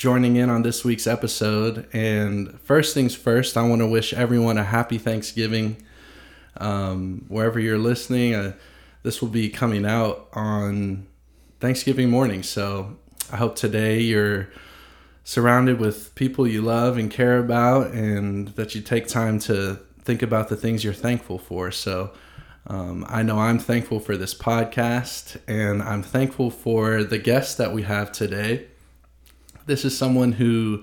joining in on this week's episode. And first things first, I want to wish everyone a happy Thanksgiving. Um, wherever you're listening, uh, this will be coming out on Thanksgiving morning. So I hope today you're surrounded with people you love and care about, and that you take time to think about the things you're thankful for. So um, I know I'm thankful for this podcast, and I'm thankful for the guests that we have today. This is someone who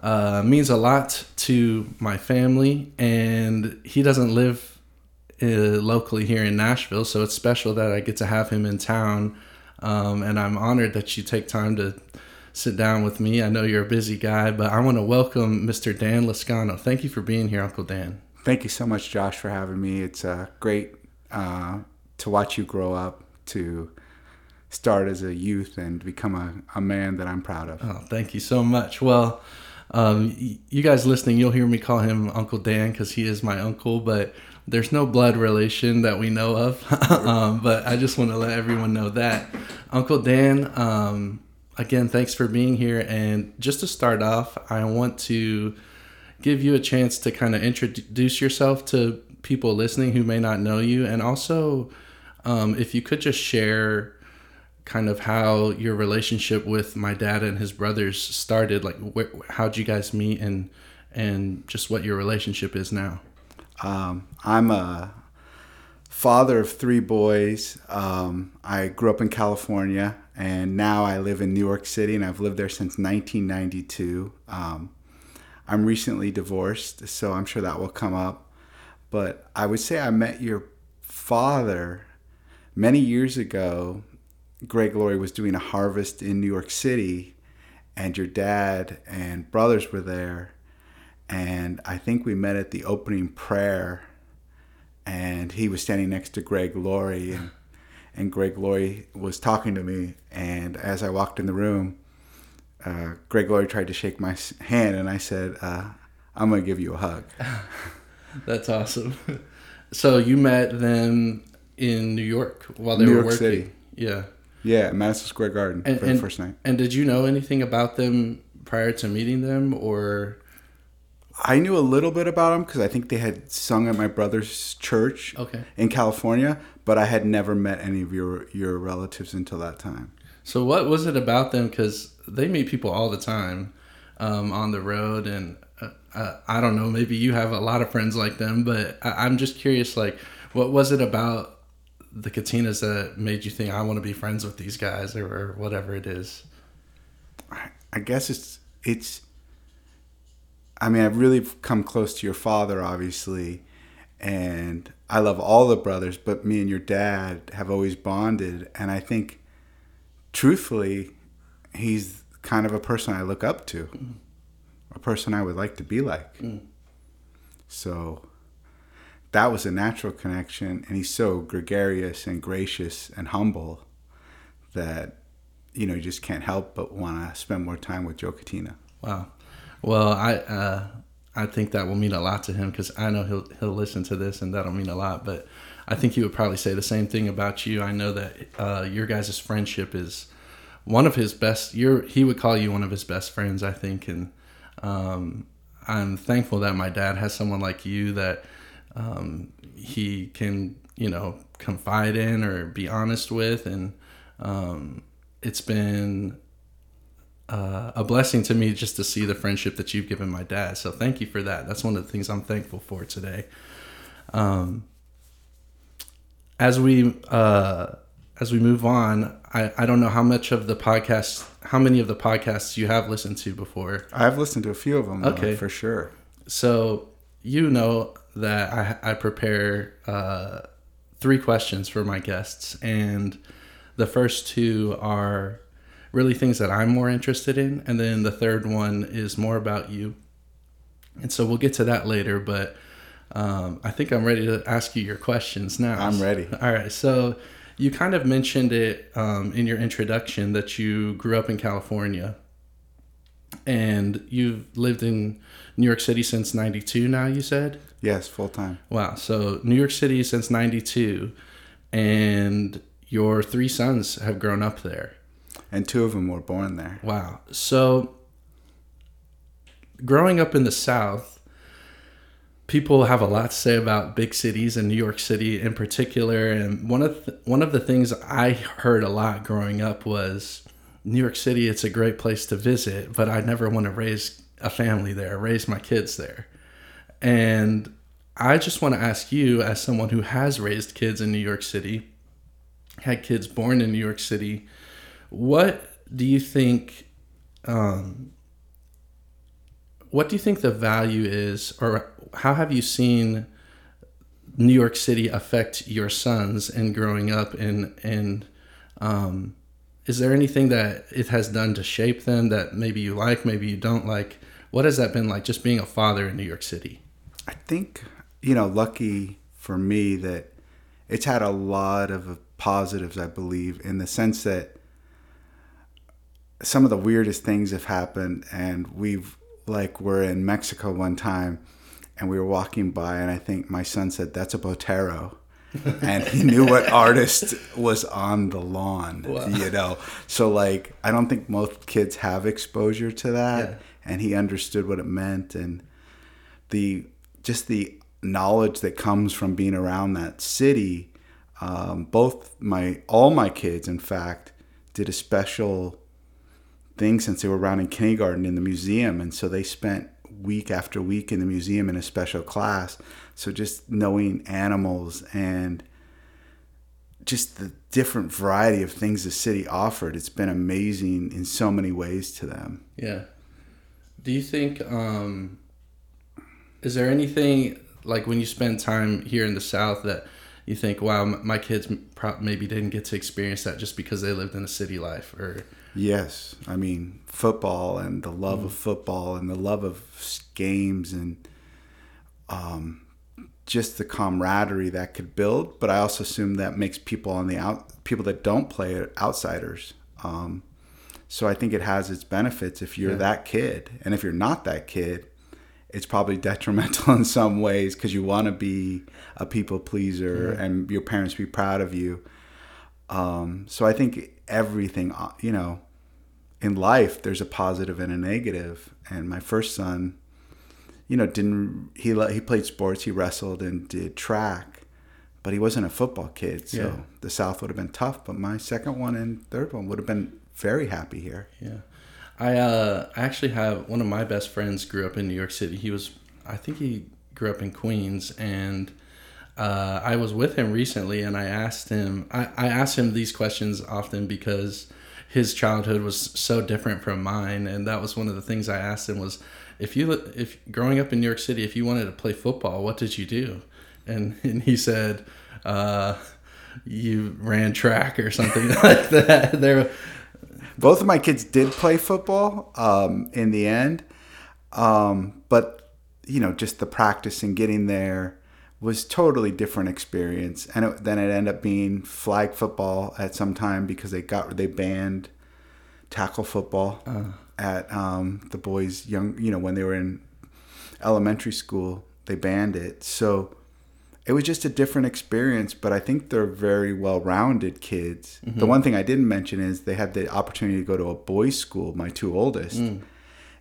uh, means a lot to my family, and he doesn't live uh, locally here in Nashville, so it's special that I get to have him in town. Um, and I'm honored that you take time to sit down with me. I know you're a busy guy, but I want to welcome Mr. Dan Lascano. Thank you for being here, Uncle Dan. Thank you so much, Josh, for having me. It's uh, great uh, to watch you grow up to start as a youth and become a, a man that I'm proud of. Oh, thank you so much. Well, um, you guys listening, you'll hear me call him Uncle Dan because he is my uncle, but there's no blood relation that we know of. um, but I just want to let everyone know that. Uncle Dan, um, again, thanks for being here. And just to start off, I want to give you a chance to kind of introduce yourself to people listening who may not know you. And also, um, if you could just share kind of how your relationship with my dad and his brothers started like how'd you guys meet and and just what your relationship is now? Um, i'm a father of three boys. Um, i grew up in california and now i live in new york city and i've lived there since 1992 um, i'm recently divorced so i'm sure that will come up. But i would say i met your father many years ago Greg Laurie was doing a harvest in New York City, and your dad and brothers were there. And I think we met at the opening prayer, and he was standing next to Greg Laurie, and, and Greg Laurie was talking to me. And as I walked in the room, uh, Greg Laurie tried to shake my hand, and I said, uh, "I'm going to give you a hug." That's awesome. So you met them in New York while they New were York working. City. Yeah. Yeah, Madison Square Garden And, for and, the first night. and did you know anything about them prior to meeting them, or I knew a little bit about them because I think they had sung at my brother's church okay? in California, but I had never met any of your your relatives until that time. So what was it about them? Because they meet people all the time um, on the road, and uh, uh, I don't know. Maybe you have a lot of friends like them, but I, I'm just curious. Like, what was it about the Katinas that made you think I want to be friends with these guys, or, or whatever it is? I guess it's it's. I mean, I've really come close to your father, obviously, and I love all the brothers, but me and your dad have always bonded, and I think, truthfully, he's kind of a person I look up to, mm. a person I would like to be like. Mm. So that was a natural connection, and he's so gregarious and gracious and humble that you know you just can't help but want to spend more time with Joe Katina. Wow. Well, I uh, I think that will mean a lot to him because I know he'll he'll listen to this and that'll mean a lot. But I think he would probably say the same thing about you. I know that uh, your guys' friendship is one of his best. Your he would call you one of his best friends. I think, and um, I'm thankful that my dad has someone like you that um, he can you know confide in or be honest with, and um, it's been uh, a blessing to me just to see the friendship that you've given my dad. So thank you for that. That's one of the things I'm thankful for today. Um, as we uh, as we move on, I, I don't know how much of the podcast, how many of the podcasts you have listened to before. I've listened to a few of them, Okay. okay, for sure. So you know that I, I prepare uh, three questions for my guests, and the first two are really things that I'm more interested in, and then the third one is more about you. And so we'll get to that later, but um, I think I'm ready to ask you your questions now. I'm ready. All right. So you kind of mentioned it um, in your introduction that you grew up in California and you've lived in New York City since 92 now, you said? Yes, full time. Wow. So New York City since 92 and your three sons have grown up there. And two of them were born there. Wow. So growing up in the South, people have a lot to say about big cities and New York City in particular. And one of the, one of the things I heard a lot growing up was New York City. It's a great place to visit, but I never want to raise a family there, raise my kids there. And I just want to ask you, as someone who has raised kids in New York City, had kids born in New York City, what do you think? Um, what do you think the value is, or how have you seen New York City affect your sons in growing up? And and um, is there anything that it has done to shape them that maybe you like, maybe you don't like? What has that been like, just being a father in New York City? I think you know, lucky for me that it's had a lot of positives. I believe in the sense that some of the weirdest things have happened, and we've like we're in Mexico one time, and we were walking by, and I think my son said, "That's a Botero." and he knew what artist was on the lawn, wow. you know. So like, I don't think most kids have exposure to that, yeah. and he understood what it meant, and the just the knowledge that comes from being around that city. Um, both my all my kids, in fact, did a special thing since they were around in kindergarten in the museum, and so they spent week after week in the museum in a special class. So just knowing animals and just the different variety of things the city offered, it's been amazing in so many ways to them. Yeah. Do you think um is there anything like when you spend time here in the south that you think wow my kids maybe didn't get to experience that just because they lived in a city life or Yes, I mean football and the love mm. of football and the love of games and um, just the camaraderie that could build. But I also assume that makes people on the out people that don't play it outsiders. Um, so I think it has its benefits if you're yeah. that kid, and if you're not that kid, it's probably detrimental in some ways because you want to be a people pleaser and your parents be proud of you. Um, so I think everything, uh, you know, in life, there's a positive and a negative. And my first son, you know, didn't he? He played sports. He wrestled and did track, but he wasn't a football kid. So yeah. the South would have been tough. But my second one and third one would have been very happy here. Yeah, I uh, actually have one of my best friends grew up in New York City. He was, I think he grew up in Queens, and uh, I was with him recently, and I asked him. I, I asked him these questions often because his childhood was so different from mine, and that was one of the things I asked him was, if you if growing up in New York City, if you wanted to play football, what did you do? And and he said, uh, you ran track or something like that. There, both of my kids did play football um, in the end, um, but you know, just the practice and getting there was totally different experience and it, then it ended up being flag football at some time because they got they banned tackle football uh. at um, the boys young you know when they were in elementary school they banned it so it was just a different experience but i think they're very well-rounded kids mm-hmm. the one thing i didn't mention is they had the opportunity to go to a boys school my two oldest mm.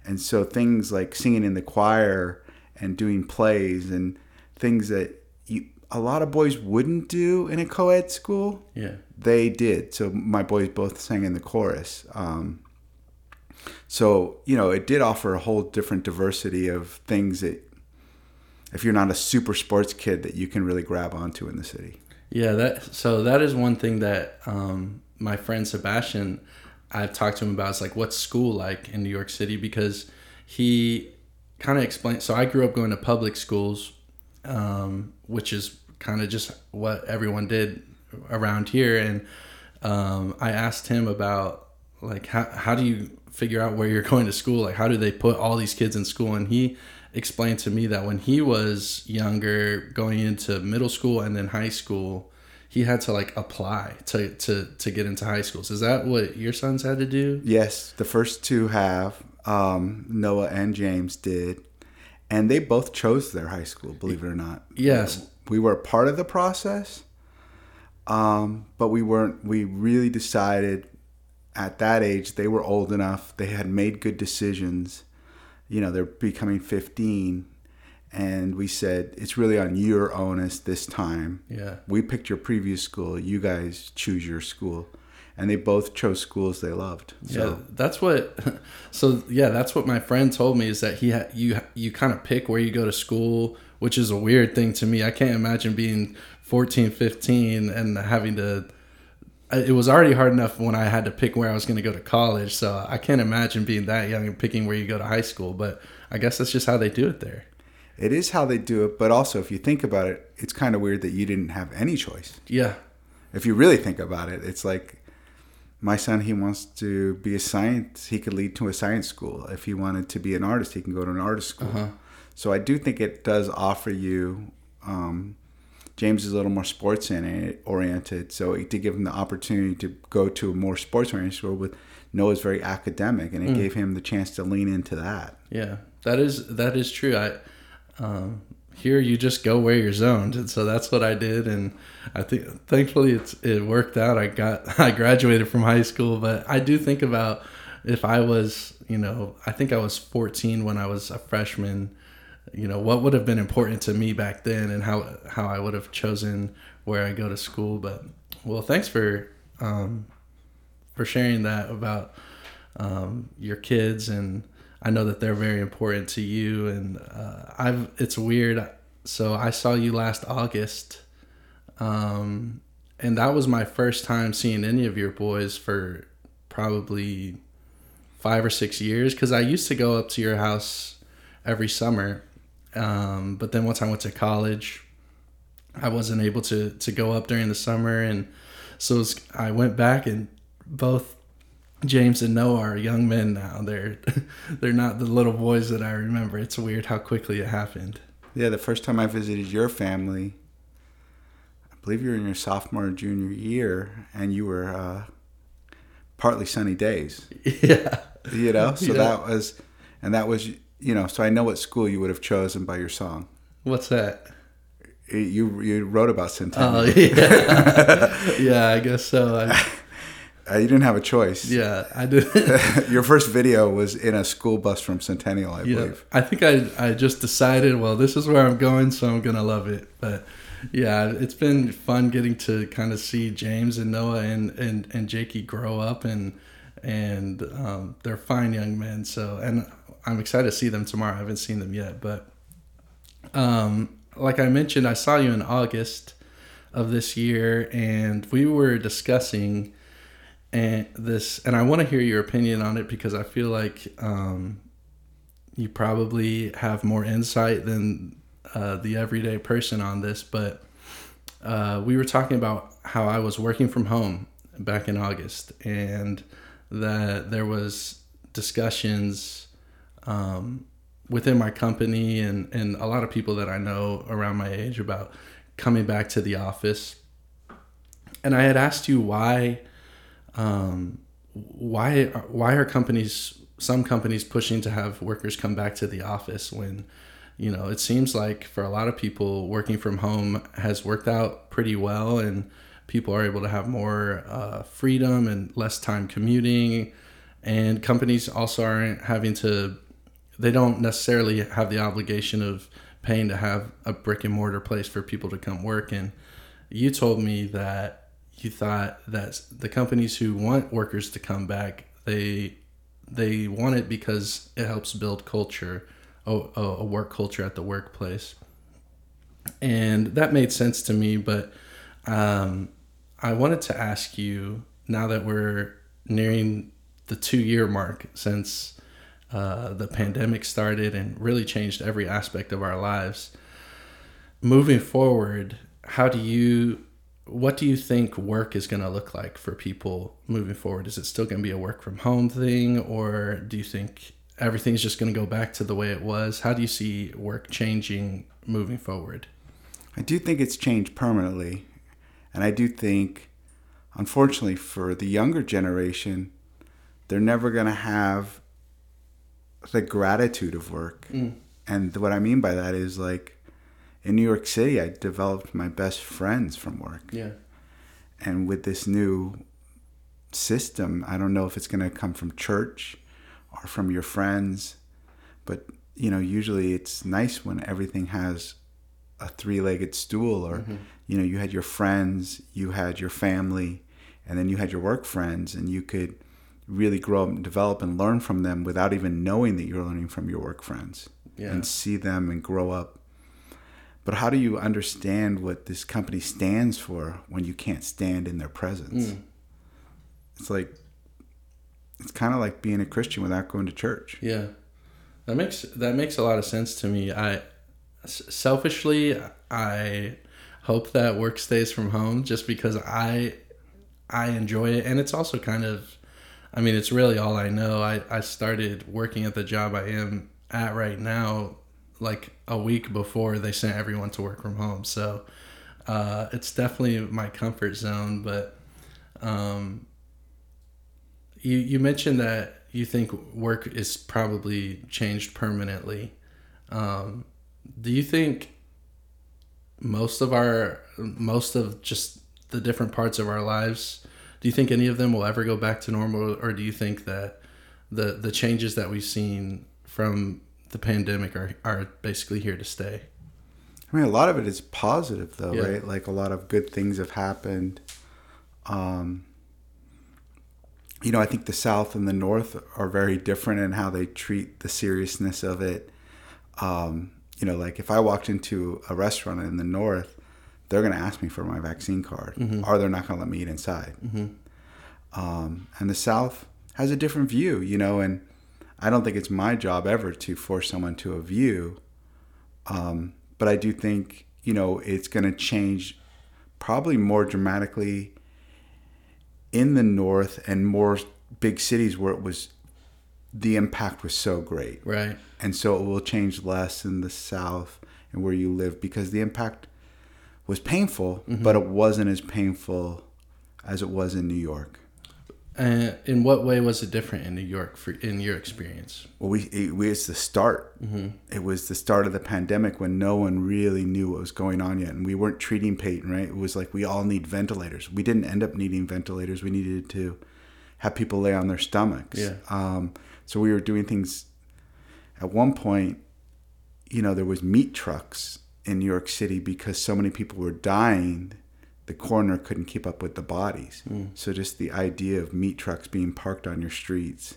and so things like singing in the choir and doing plays and things that you, a lot of boys wouldn't do in a co-ed school. Yeah, they did. So my boys both sang in the chorus. Um, so you know, it did offer a whole different diversity of things that, if you're not a super sports kid, that you can really grab onto in the city. Yeah, that so that is one thing that um, my friend Sebastian, I've talked to him about. It's like what's school like in New York City because he kind of explained. So I grew up going to public schools um, which is kind of just what everyone did around here. And um, I asked him about like how how do you figure out where you're going to school? Like how do they put all these kids in school? And he explained to me that when he was younger, going into middle school and then high school, he had to like apply to to to get into high schools. Is that what your sons had to do? Yes, the first two have. Um, Noah and James did, and they both chose their high school. Believe it or not. Yes, we were part of the process, um, but we weren't. We really decided at that age they were old enough. They had made good decisions. You know, they're becoming fifteen, and we said it's really on your onus this time. Yeah, we picked your previous school. You guys choose your school and they both chose schools they loved. So. Yeah, that's what. So yeah, that's what my friend told me is that he ha- you you kind of pick where you go to school, which is a weird thing to me. I can't imagine being 14, 15 and having to. It was already hard enough when I had to pick where I was going to go to college, so I can't imagine being that young and picking where you go to high school. But I guess that's just how they do it there. It is how they do it, but also if you think about it, it's kind of weird that you didn't have any choice. Yeah. If you really think about it, it's like my son he wants to be a science he could lead to a science school if he wanted to be an artist he can go to an artist school uh-huh. so i do think it does offer you um, james is a little more sports oriented so it to give him the opportunity to go to a more sports oriented school with noah's very academic and it mm. gave him the chance to lean into that. Yeah that is that is true. I um, here you just go where you're zoned and so that's what i did and i think thankfully it's it worked out. I got i graduated from high school but i do think about if i was you know i think i was 14 when i was a freshman you know what would have been important to me back then and how how i would have chosen where i go to school but well thanks for um for sharing that about um your kids and I know that they're very important to you, and uh, I've. It's weird. So I saw you last August, um, and that was my first time seeing any of your boys for probably five or six years. Because I used to go up to your house every summer, um, but then once I went to college, I wasn't able to to go up during the summer, and so was, I went back and both James and Noah are young men now. They're they're not the little boys that I remember. It's weird how quickly it happened. Yeah, the first time I visited your family, I believe you were in your sophomore or junior year, and you were uh, partly sunny days. Yeah, you know, so yeah. that was, and that was, you know, so I know what school you would have chosen by your song. What's that? You you wrote about Centennial. Oh yeah, yeah, I guess so. I, uh, you didn't have a choice. Yeah, I did. Your first video was in a school bus from Centennial, I yeah, believe. I think I I just decided, well, this is where I'm going, so I'm gonna love it. But yeah, it's been fun getting to kind of see James and Noah and and and Jakey grow up and and um, they're fine young men. So and I'm excited to see them tomorrow. I haven't seen them yet, but um, like I mentioned, I saw you in August of this year, and we were discussing and this and i want to hear your opinion on it because i feel like um, you probably have more insight than uh, the everyday person on this but uh, we were talking about how i was working from home back in august and that there was discussions um, within my company and, and a lot of people that i know around my age about coming back to the office. And i had asked you why um, why why are companies some companies pushing to have workers come back to the office when you know it seems like for a lot of people working from home has worked out pretty well and people are able to have more uh, freedom and less time commuting. And companies also aren't having to they don't necessarily have the obligation of paying to have a brick and mortar place for people to come work in. you told me that you thought that the companies who want workers to come back they they want it because it helps build culture a, a work culture at the workplace and that made sense to me but um, i wanted to ask you now that we're nearing the two year mark since uh, the pandemic started and really changed every aspect of our lives moving forward how do you what do you think work is going to look like for people moving forward? Is it still going to be a work from home thing, or do you think everything's just going to go back to the way it was? How do you see work changing moving forward? I do think it's changed permanently. And I do think, unfortunately, for the younger generation, they're never going to have the gratitude of work. Mm. And what I mean by that is like in New York City, I developed my best friends from work. Yeah. And with this new system, I don't know if it's going to come from church or from your friends, but you know, usually it's nice when everything has a three-legged stool or Mm-hmm. you know, you had your friends, you had your family, and then you had your work friends and you could really grow up and develop and learn from them without even knowing that you're learning from your work friends Yeah. and see them and grow up. But how do you understand what this company stands for when you can't stand in their presence? Mm. It's like it's kind of like being a Christian without going to church. Yeah, that makes that makes a lot of sense to me. I selfishly, I hope that work stays from home, just because I I enjoy it, and it's also kind of, I mean, it's really all I know. I I started working at the job I am at right now, like a week before they sent everyone to work from home. So uh, it's definitely my comfort zone, but. Um, you you mentioned that you think work is probably changed permanently. Um, do you think most of our most of just the different parts of our lives? Do you think any of them will ever go back to normal, or do you think that the the changes that we've seen from the pandemic are are basically here to stay? I mean, a lot of it is positive, though, Yeah. right? Like a lot of good things have happened. Um, you know, I think the South and the North are very different in how they treat the seriousness of it. Um, you know, like if I walked into a restaurant in the North, they're going to ask me for my vaccine card, or they're not going to let me eat inside. Um, and the South has a different view, you know, and I don't think it's my job ever to force someone to a view. Um, but I do think, you know, it's going to change probably more dramatically in the North and more big cities where it was the impact was so great. Right. And so it will change less in the South and where you live because the impact was painful, but it wasn't as painful as it was in New York. Uh, in what way was it different in New York for in your experience? Well, we it was the start. It was the start of the pandemic when no one really knew what was going on yet, and we weren't treating Peyton right. It was like we all need ventilators. We didn't end up needing ventilators. We needed to have people lay on their stomachs. Yeah. Um, so we were doing things. At one point, you know, there was meat trucks in New York City because so many people were dying. The coroner couldn't keep up with the bodies. Hmm. So just the idea of meat trucks being parked on your streets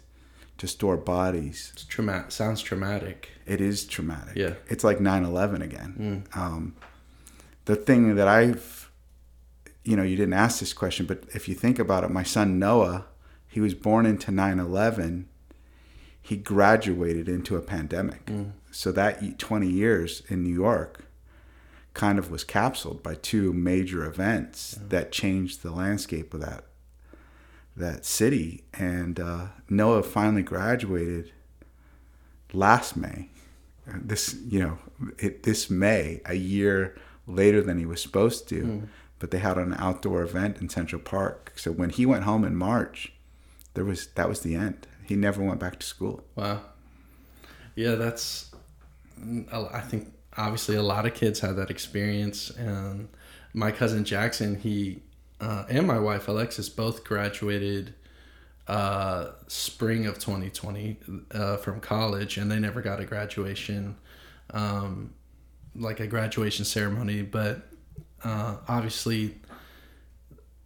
to store bodies It's traumatic. Sounds traumatic. it is traumatic. Yeah. It's like 9 11 again. Hmm. Um, the thing that I've, you know, you didn't ask this question, but if you think about it, my son Noah, he was born into 9 11. He graduated into a pandemic. Hmm. So that 20 years in New York kind of was capsuled by two major events that changed the landscape of that that city. And uh, Noah finally graduated last May. This, you know, it, this May, a year later than he was supposed to. But they had an outdoor event in Central Park. So when he went home in March, there was that was the end. He never went back to school. Wow. Yeah, that's. I think obviously a lot of kids had that experience, and my cousin Jackson, he uh, and my wife Alexis both graduated uh, spring of 2020 uh, from college, and they never got a graduation, um, like a graduation ceremony. But uh, obviously,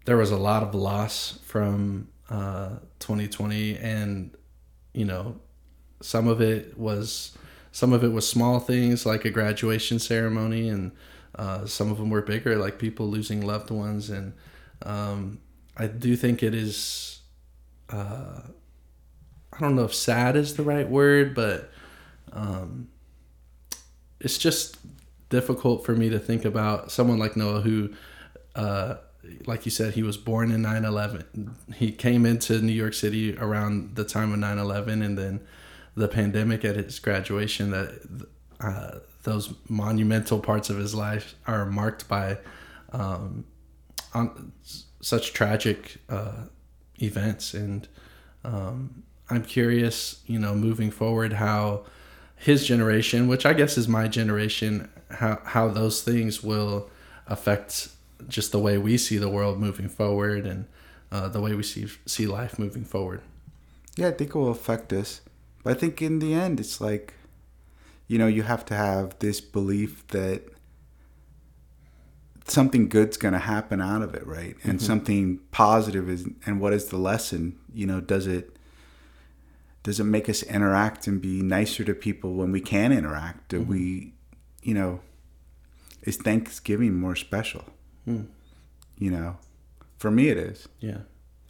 there was a lot of loss from uh, 2020, and you know, some of it was some of it was small things like a graduation ceremony, and uh, some of them were bigger, like people losing loved ones. And um, I do think it is. Uh, I don't know if sad is the right word, but um, it's just difficult for me to think about someone like Noah who uh, like you said, he was born in 9 11. He came into New York City around the time of 9 11, and then the pandemic at his graduation, that uh, those monumental parts of his life are marked by um, such tragic uh, events. And um, I'm curious, you know, moving forward, how his generation, which I guess is my generation, how, how those things will affect just the way we see the world moving forward and uh, the way we see see life moving forward. Yeah, I think it will affect us. But I think in the end, it's like, you know, you have to have this belief that something good's going to happen out of it, right? And mm-hmm. something positive is. And what is the lesson? You know, does it does it make us interact and be nicer to people when we can interact? Do mm-hmm. we, you know, is Thanksgiving more special? Mm. You know, for me it is. Yeah,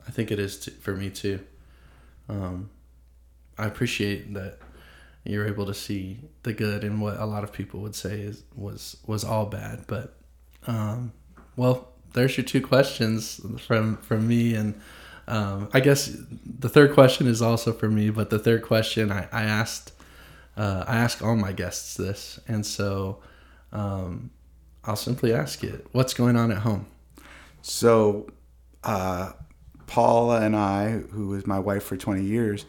I think it is t- for me too. Um, I appreciate that you're able to see the good in what a lot of people would say is was was all bad. But um, well, there's your two questions from from me, and um, I guess the third question is also for me. But the third question I, I asked uh, I ask all my guests this, and so um, I'll simply ask it: What's going on at home? So, uh, Paula and I, who was my wife for 20 years,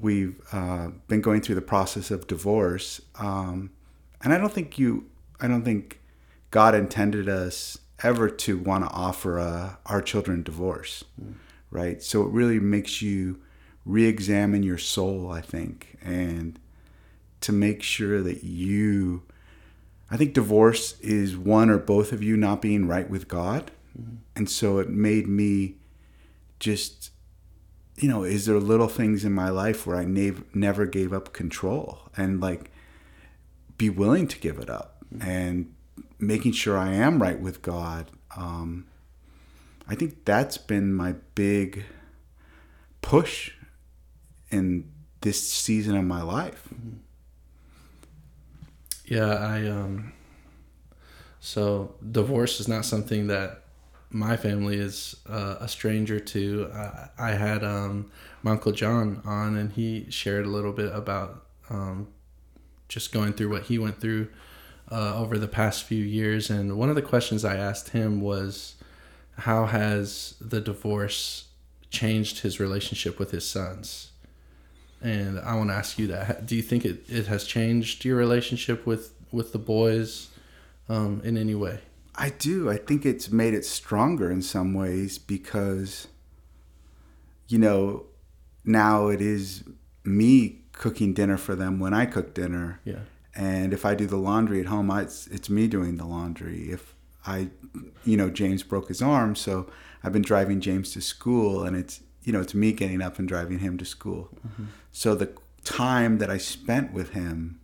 we've uh, been going through the process of divorce. Um, and I don't think you, I don't think God intended us ever to want to offer uh, our children divorce, mm. right? So it really makes you re-examine your soul, I think, and to make sure that you I think divorce is one or both of you not being right with God. Mm-hmm. And so it made me just, you know, is there little things in my life where I ne- never gave up control and like be willing to give it up and making sure I am right with God. Um, I think that's been my big push in this season of my life. Yeah, I um so divorce is not something that my family is uh, a stranger to. I, I had um, my uncle John on, and he shared a little bit about um, just going through what he went through uh, over the past few years. And one of the questions I asked him was, "How has the divorce changed his relationship with his sons?" And I want to ask you that. Do you think it, it has changed your relationship with with the boys um, in any way? I do. I think it's made it stronger in some ways because, you know, now it is me cooking dinner for them when I cook dinner. Yeah. And if I do the laundry at home, I, it's it's me doing the laundry. If I, you know, James broke his arm, so I've been driving James to school, and it's you know it's me getting up and driving him to school. Mm-hmm. So the time that I spent with him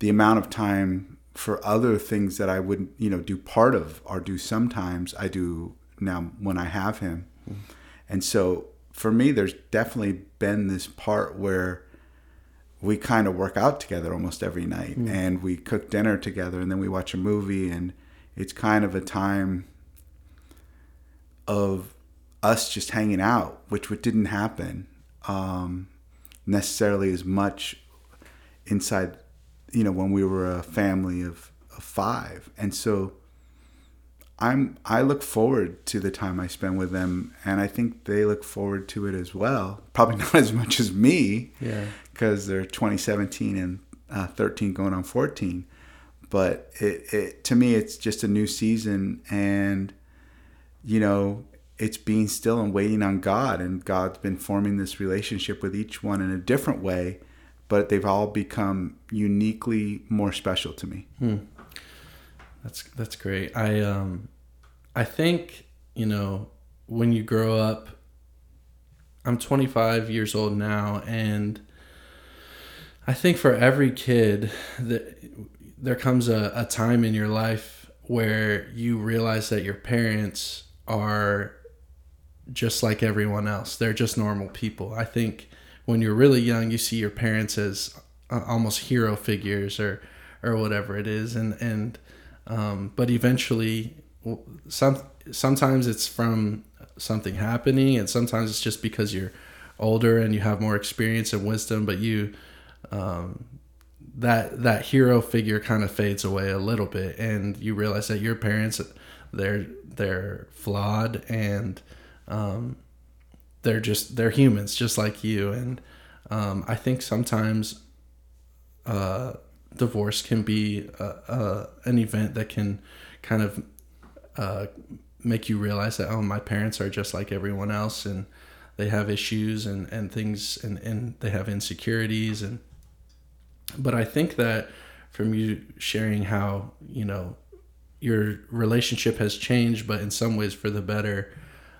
the amount of time for other things that I wouldn't, you know, do part of or do sometimes, I do now when I have him. Mm-hmm. And so for me, there's definitely been this part where we kind of work out together almost every night mm-hmm. and we cook dinner together and then we watch a movie and it's kind of a time of us just hanging out, which didn't happen um, necessarily as much inside you know, when we were a family of, of five. And so I'm I look forward to the time I spend with them, and I think they look forward to it as well. Probably not as much as me, yeah, because they're 2017 and uh, 13 going on 14. But it, it to me, it's just a new season, and you know, it's being still and waiting on God, and God's been forming this relationship with each one in a different way but they've all become uniquely more special to me. Hmm. That's that's great. I um, I think you know when you grow up. I'm 25 years old now, and I think for every kid that there comes a, a time in your life where you realize that your parents are just like everyone else. They're just normal people. I think when you're really young, you see your parents as uh, almost hero figures or or whatever it is, and and um, but eventually some sometimes it's from something happening, and sometimes it's just because you're older and you have more experience and wisdom, but you um, that that hero figure kind of fades away a little bit, and you realize that your parents they're they're flawed and um, they're just they're humans just like you, and um, I think sometimes uh, divorce can be a, a, an event that can kind of uh, make you realize that oh my parents are just like everyone else and they have issues and, and things and, and they have insecurities. And but I think that from you sharing how you know your relationship has changed but in some ways for the better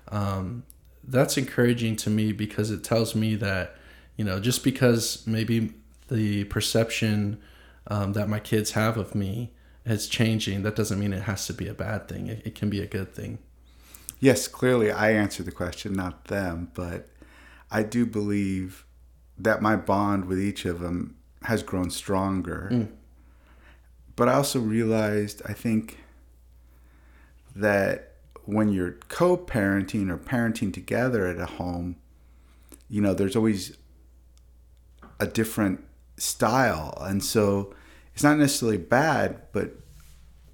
um, that's encouraging to me because it tells me that you know just because maybe the perception um, that my kids have of me is changing that doesn't mean it has to be a bad thing. It, it can be a good thing. Yes clearly i answered the question not them but i do believe that my bond with each of them has grown stronger. Mm. but i also realized i think that when you're co-parenting or parenting together at a home you know there's always a different style. And so it's not necessarily bad but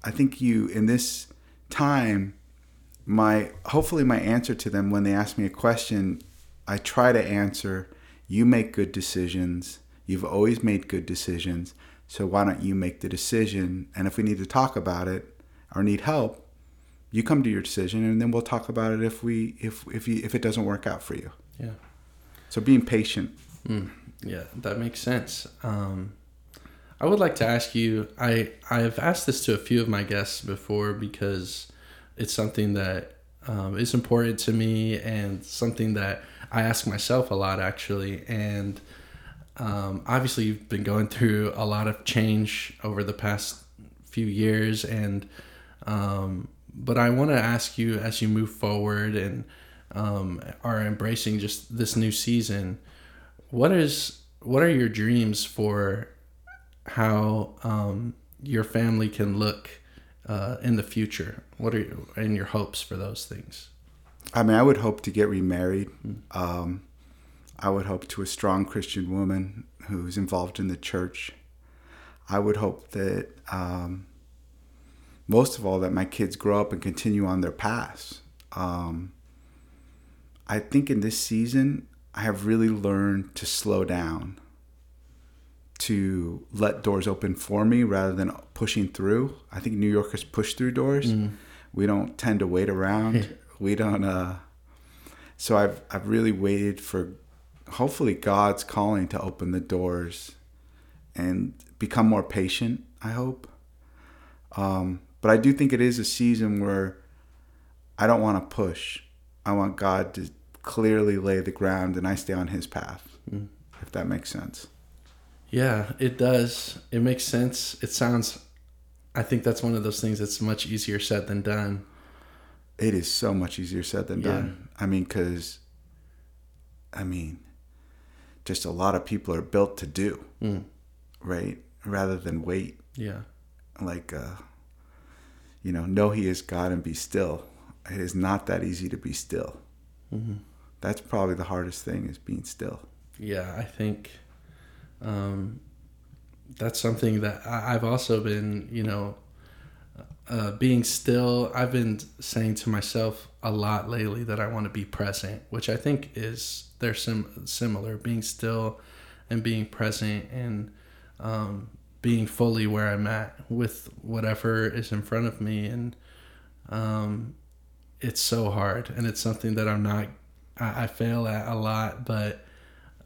i think you in this time my hopefully my answer to them when they ask me a question i try to answer you make good decisions. You've always made good decisions. So why don't you make the decision? And if we need to talk about it or need help you come to your decision and then we'll talk about it if we if if you, if it doesn't work out for you. Yeah. So being patient. Mm, yeah that makes sense. Um, i would like to ask you i i've asked this to a few of my guests before because it's something that um, is important to me and something that i ask myself a lot actually. And um, obviously you've been going through a lot of change over the past few years and um, but I want to ask you as you move forward and um, are embracing just this new season, what is what are your dreams for how um, your family can look uh, in the future? What are you, and your hopes for those things? I mean, I would hope to get remarried. Mm-hmm. Um, I would hope to a strong Christian woman who's involved in the church. I would hope that um, most of all that my kids grow up and continue on their paths. Um, I think in this season, I have really learned to slow down, to let doors open for me rather than pushing through. I think New Yorkers push through doors. Mm. We don't tend to wait around. we don't. Uh, so I've I've really waited for, hopefully God's calling to open the doors, and become more patient. I hope. Um, but I do think it is a season where I don't want to push. I want God to clearly lay the ground and I stay on his path. Mm. If that makes sense. Yeah, it does. It makes sense. It sounds I think that's one of those things that's much easier said than done. It is so much easier said than yeah. done. I mean cuz I mean just a lot of people are built to do. Mm. Right? Rather than wait. Yeah. Like uh you know, know He is God and be still. It is not that easy to be still. Mm-hmm. That's probably the hardest thing is being still. Yeah, I think um, that's something that I've also been, you know, uh, being still. I've been saying to myself a lot lately that I want to be present, which I think is they're sim- similar. Being still and being present and um, being fully where I'm at with whatever is in front of me. And um, it's so hard. And it's something that I'm not, I, I fail at a lot, but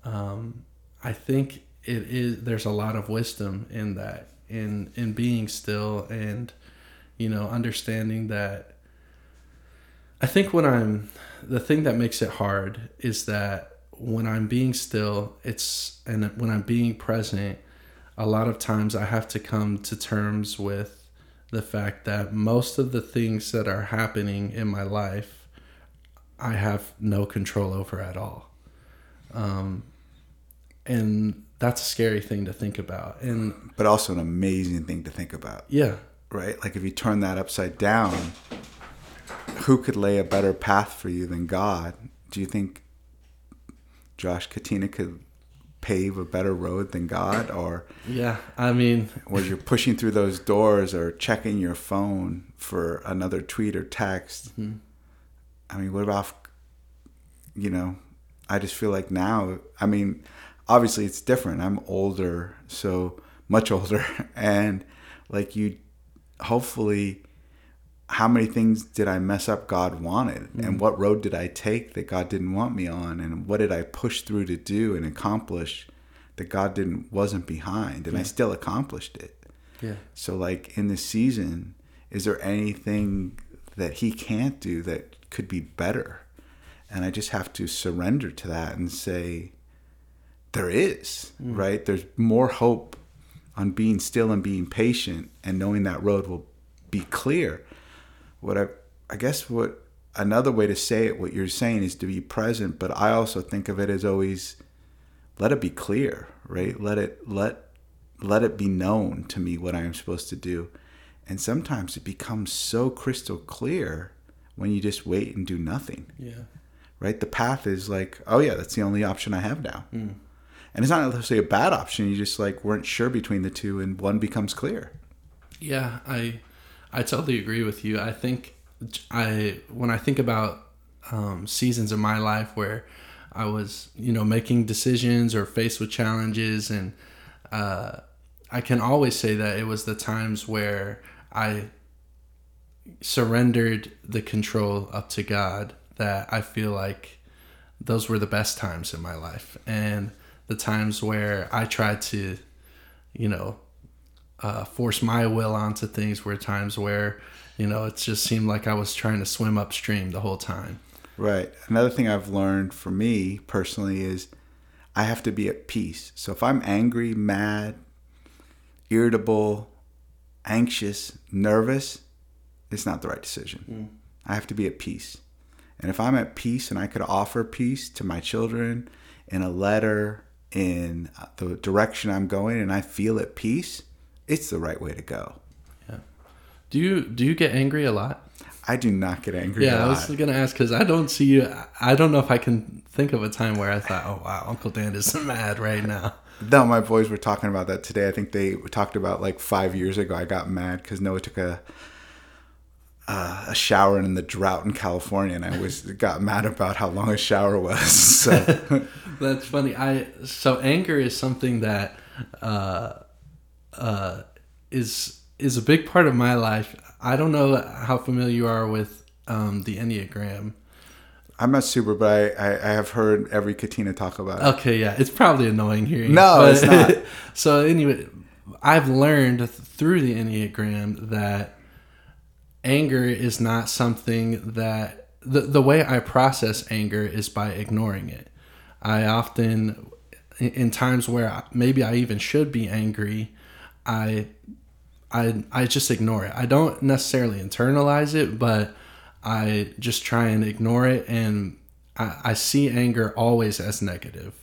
um, I think it is, there's a lot of wisdom in that, in, in being still and, you know, understanding that. I think when I'm, the thing that makes it hard is that when I'm being still, it's, and when I'm being present, a lot of times I have to come to terms with the fact that most of the things that are happening in my life, I have no control over at all. Um, and that's a scary thing to think about. And but also an amazing thing to think about. Yeah. Right? Like if you turn that upside down, who could lay a better path for you than God? Do you think Josh Katina could pave a better road than God, or Yeah, I mean, was you're pushing through those doors or checking your phone for another tweet or text? Mm-hmm. I mean, what about you know? I just feel like now. I mean, obviously it's different. I'm older, so much older, and like you, hopefully. How many things did I mess up God wanted? And mm. what road did I take that God didn't want me on? And what did I push through to do and accomplish that God didn't wasn't behind? And I still accomplished it. yeah, So, like in this season, is there anything that he can't do that could be better? And I just have to surrender to that and say, there is, mm. right? There's more hope on being still and being patient and knowing that road will be clear. What I, I guess what another way to say it, what you're saying is to be present, but I also think of it as always let it be clear, right? Let it, let, let it be known to me what I am supposed to do. And sometimes it becomes so crystal clear when you just wait and do nothing, yeah, right? The path is like, oh yeah, that's the only option I have now. Mm. And it's not necessarily a bad option. You just like weren't sure between the two, and one becomes clear. yeah. I I totally agree with you. I think I when I think about um, seasons of my life where I was, you know, making decisions or faced with challenges, and uh, I can always say that it was the times where I surrendered the control up to God that I feel like those were the best times in my life. And the times where I tried to, you know, uh, force my will onto things were times where, you know, it just seemed like I was trying to swim upstream the whole time. Right. Another thing I've learned for me personally is I have to be at peace. So if I'm angry, mad, irritable, anxious, nervous, it's not the right decision. I have to be at peace. And if I'm at peace and I could offer peace to my children in a letter, in the direction I'm going, and I feel at peace, it's the right way to go. Yeah. Do you do you get angry a lot? I do not get angry. Yeah, I was gonna ask because I don't see you. I don't know if I can think of a time where I thought, "Oh wow, Uncle Dan is mad right now." No, my boys were talking about that today. I think they talked about like five years ago. I got mad because Noah took a uh, a shower in the drought in California, and I was got mad about how long a shower was. So That's funny. I so anger is something that uh, uh, is is a big part of my life. I don't know how familiar you are with um, the Enneagram. I'm not super, but I, I, I have heard Avery Katina talk about it. Okay, yeah, it's probably annoying hearing. No, it's not. so anyway, I've learned through the Enneagram that anger is not something that the the way I process anger is by ignoring it. I often, in, in times where maybe I even should be angry, I, I, I just ignore it. I don't necessarily internalize it, but I just try and ignore it, and I, I see anger always as negative.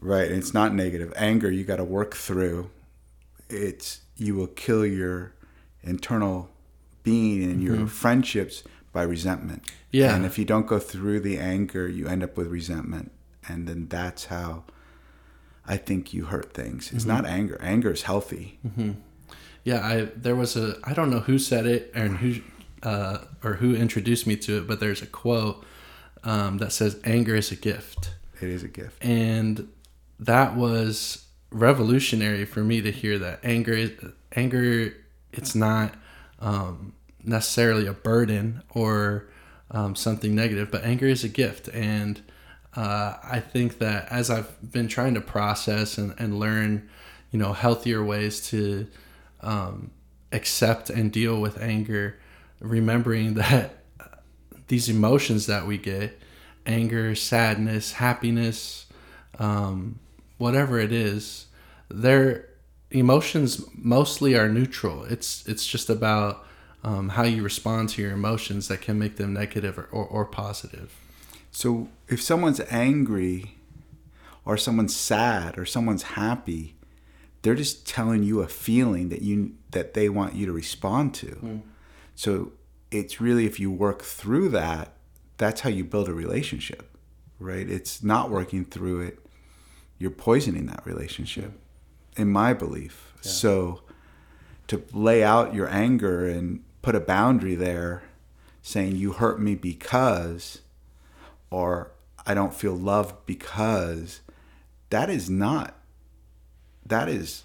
Right. It's not negative. Anger, you got to work through. It's you will kill your internal being and your mm-hmm. friendships by resentment. Yeah. And if you don't go through the anger, you end up with resentment, and then that's how I think you hurt things. It's not anger. Anger is healthy. Yeah, I there was a I don't know who said it and who uh, or who introduced me to it, but there's a quote um, that says anger is a gift, It is a gift. and that was revolutionary for me to hear that anger is anger. It's not um, necessarily a burden or um, something negative, but anger is a gift, and uh, I think that as I've been trying to process and, and learn, you know, healthier ways to um, accept and deal with anger, remembering that these emotions that we get anger, sadness, happiness, um, whatever it is their emotions mostly are neutral. It's it's just about um, how you respond to your emotions that can make them negative or, or, or positive. So if someone's angry or someone's sad or someone's happy, they're just telling you a feeling that you that they want you to respond to. Hmm. So it's really if you work through that, that's how you build a relationship, right? It's not working through it, you're poisoning that relationship, hmm. in my belief. Yeah. So to lay out your anger and put a boundary there saying you hurt me because or I don't feel loved because that is not that is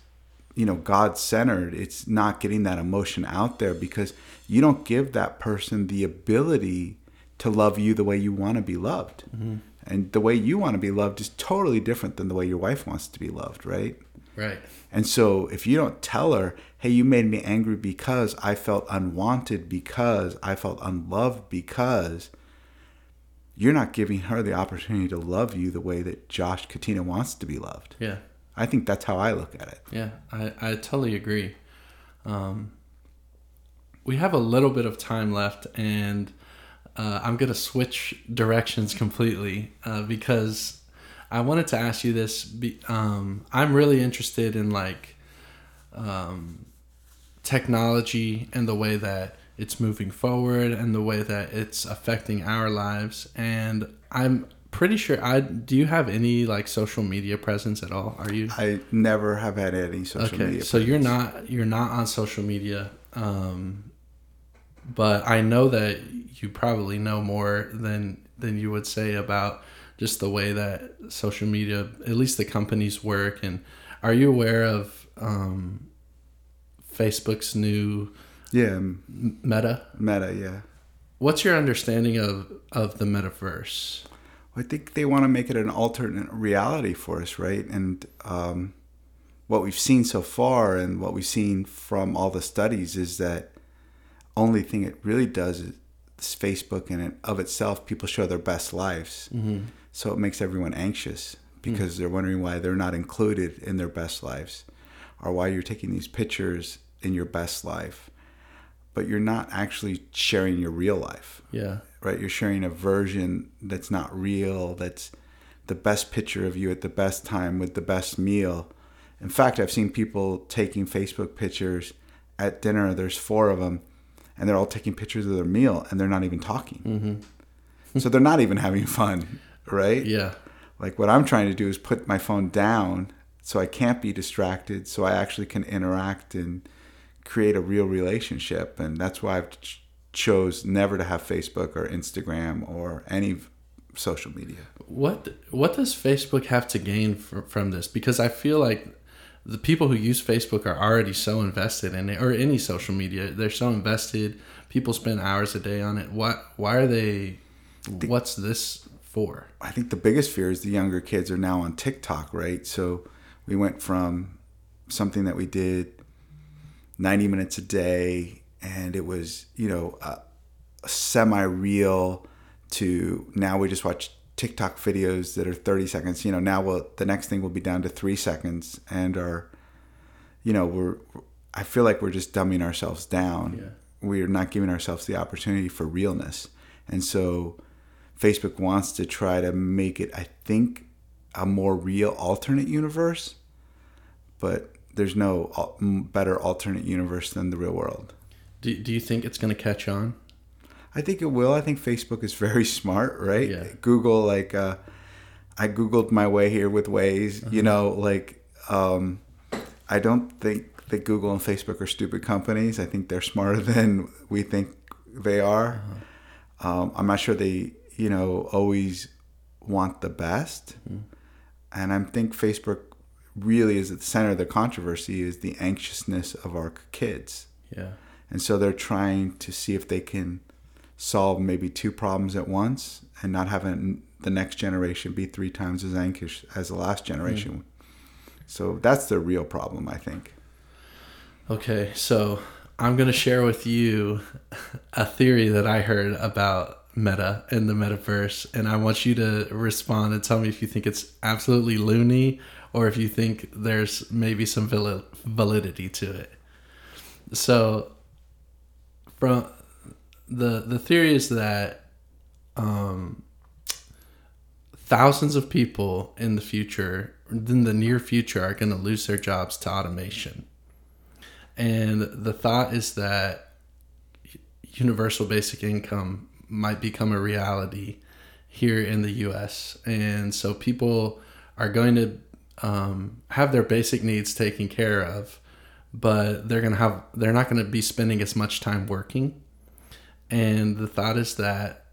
you know god centered it's not getting that emotion out there because you don't give that person the ability to love you the way you want to be loved. Mm-hmm. and the way you want to be loved is totally different than the way your wife wants to be loved right? Right. And so if you don't tell her hey you made me angry because i felt unwanted because i felt unloved because you're not giving her the opportunity to love you the way that josh katina wants to be loved yeah I think that's how I look at it. Yeah, I, I totally agree. Um, we have a little bit of time left, and uh, I'm going to switch directions completely uh, because I wanted to ask you this. Be, um, I'm really interested in like um, technology and the way that it's moving forward and the way that it's affecting our lives. And I'm pretty sure I do you have any like social media presence at all? Are you I never have had any social okay, media. So presence. you're not you're not on social media. Um but I know that you probably know more than than you would say about just the way that social media at least the companies work and are you aware of um Facebook's new yeah meta meta yeah what's your understanding of of the metaverse I think they want to make it an alternate reality for us, right? And um, what we've seen so far, and what we've seen from all the studies, is that only thing it really does is Facebook, and it, of itself, people show their best lives. Mm-hmm. So it makes everyone anxious because mm-hmm. they're wondering why they're not included in their best lives, or why you're taking these pictures in your best life, but you're not actually sharing your real life. Yeah right? You're sharing a version that's not real, that's the best picture of you at the best time with the best meal. In fact, I've seen people taking Facebook pictures at dinner. There's four of them, and they're all taking pictures of their meal, and they're not even talking. Mm-hmm. so they're not even having fun, right? Yeah. Like what I'm trying to do is put my phone down so I can't be distracted, so I actually can interact and create a real relationship. And that's why I've chose never to have Facebook or Instagram or any social media. What what does Facebook have to gain from, from this? Because I feel like the people who use Facebook are already so invested in it, or any social media. They're so invested. People spend hours a day on it. Why why are they? The, what's this for? I think the biggest fear is the younger kids are now on TikTok, right? So we went from something that we did 90 minutes a day and it was you know uh, semi-real to now we just watch TikTok videos that are 30 seconds. You know, now we'll, the next thing will be down to three seconds, and our, you know, we're. I feel like we're just dumbing ourselves down. Yeah. We're not giving ourselves the opportunity for realness, and so Facebook wants to try to make it. I think a more real alternate universe, but there's no better alternate universe than the real world. Do, do you think it's going to catch on? I think it will. I think Facebook is very smart, right? Yeah. Google, like, uh, I Googled my way here with Waze, uh-huh. you know, like, um, I don't think that Google and Facebook are stupid companies. I think they're smarter than we think they are. Uh-huh. Um, I'm not sure they, you know, always want the best. Mm-hmm. And I think Facebook really is at the center of the controversy is the anxiousness of our kids. Yeah and so they're trying to see if they can solve maybe two problems at once and not having the next generation be three times as anxious as the last generation. Mm. So that's the real problem, I think. Okay, so I'm going to share with you a theory that I heard about meta and the metaverse, and I want you to respond and tell me if you think it's absolutely loony or if you think there's maybe some validity to it. So, from the the theory is that um, thousands of people in the future, in the near future, are going to lose their jobs to automation. And the thought is that universal basic income might become a reality here in the US. And so people are going to um, have their basic needs taken care of, but they're to have, they're not to be spending as much time working. And the thought is that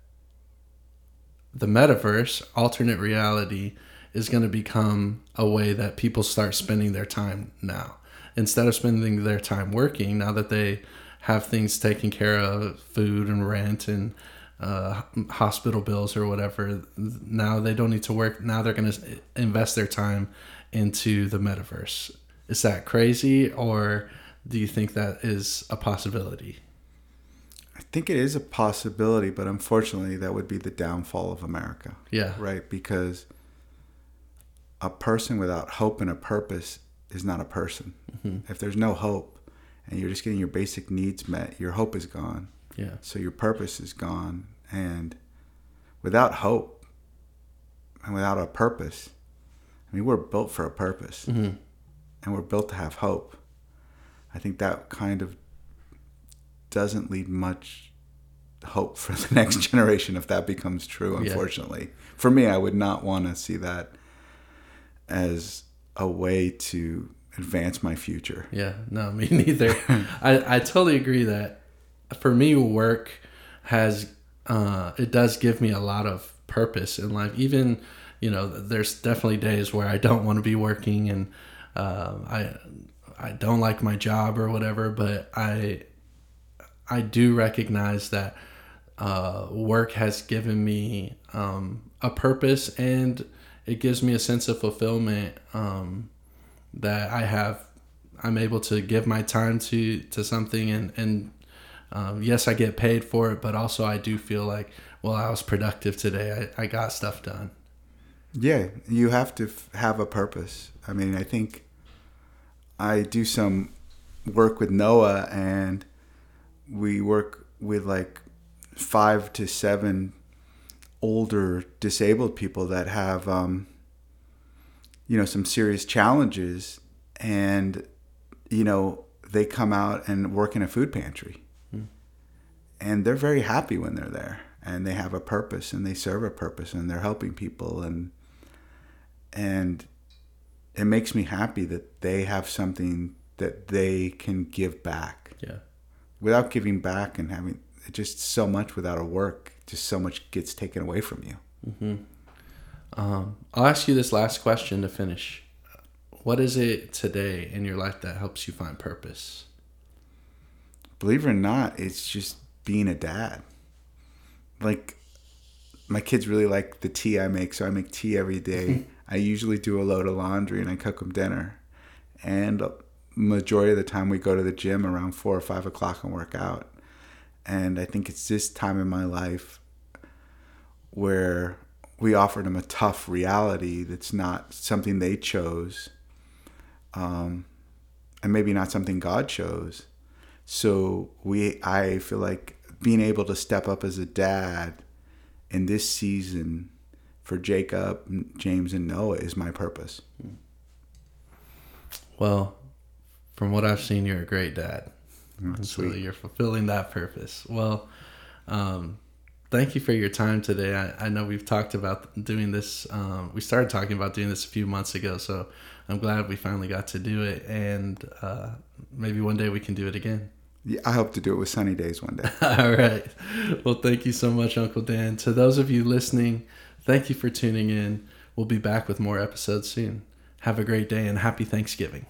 the metaverse, alternate reality, is to become a way that people start spending their time now. Instead of spending their time working, now that they have things taken care of, food and rent and uh, hospital bills or whatever, now they don't need to work. Now they're going to invest their time into the metaverse. Is that crazy, or do you think that is a possibility? I think it is a possibility, but unfortunately, that would be the downfall of America. Yeah. Right? Because a person without hope and a purpose is not a person. Mm-hmm. If there's no hope and you're just getting your basic needs met, your hope is gone. Yeah. So your purpose is gone. And without hope and without a purpose, I mean, we're built for a purpose mm-hmm. and we're built to have hope. I think that kind of doesn't lead much hope for the next generation if that becomes true, unfortunately. Yeah. For me, I would not want to see that as a way to advance my future. Yeah, no, me neither. I, I totally agree that for me, work has, uh, it does give me a lot of purpose in life. Even, you know, there's definitely days where I don't want to be working and uh, I, I don't like my job or whatever, but I, I do recognize that uh, work has given me um, a purpose and it gives me a sense of fulfillment um, that I have. I'm able to give my time to to something, and and um, yes, I get paid for it, but also I do feel like, well, I was productive today. I, I got stuff done. Yeah, you have to f- have a purpose. I mean, I think I do some work with Noah, and we work with like five to seven older disabled people that have um, you know some serious challenges and you know they come out and work in a food pantry. And they're very happy when they're there and they have a purpose and they serve a purpose and they're helping people and and it makes me happy that they have something that they can give back yeah without giving back and having just so much without a work just so much gets taken away from you mm-hmm. Um, I'll ask you this last question to finish. What is it today in your life that helps you find purpose? Believe it or not, it's just being a dad. Like, my kids really like the tea I make, so I make tea every day. I usually do a load of laundry and I cook them dinner. And majority of the time, we go to the gym around four or five o'clock and work out. And I think it's this time in my life where we offered them a tough reality that's not something they chose, um, and maybe not something God chose. So we, I feel like being able to step up as a dad in this season for Jacob, James, and Noah is my purpose. Well, from what I've seen, you're a great dad. Mm, so you're fulfilling that purpose. Well, um, thank you for your time today. I, I know we've talked about doing this. Um, we started talking about doing this a few months ago, so I'm glad we finally got to do it. And uh, maybe one day we can do it again. Yeah, I hope to do it with sunny days one day. All right. Well, thank you so much, Uncle Dan. To those of you listening, thank you for tuning in. We'll be back with more episodes soon. Have a great day and happy Thanksgiving.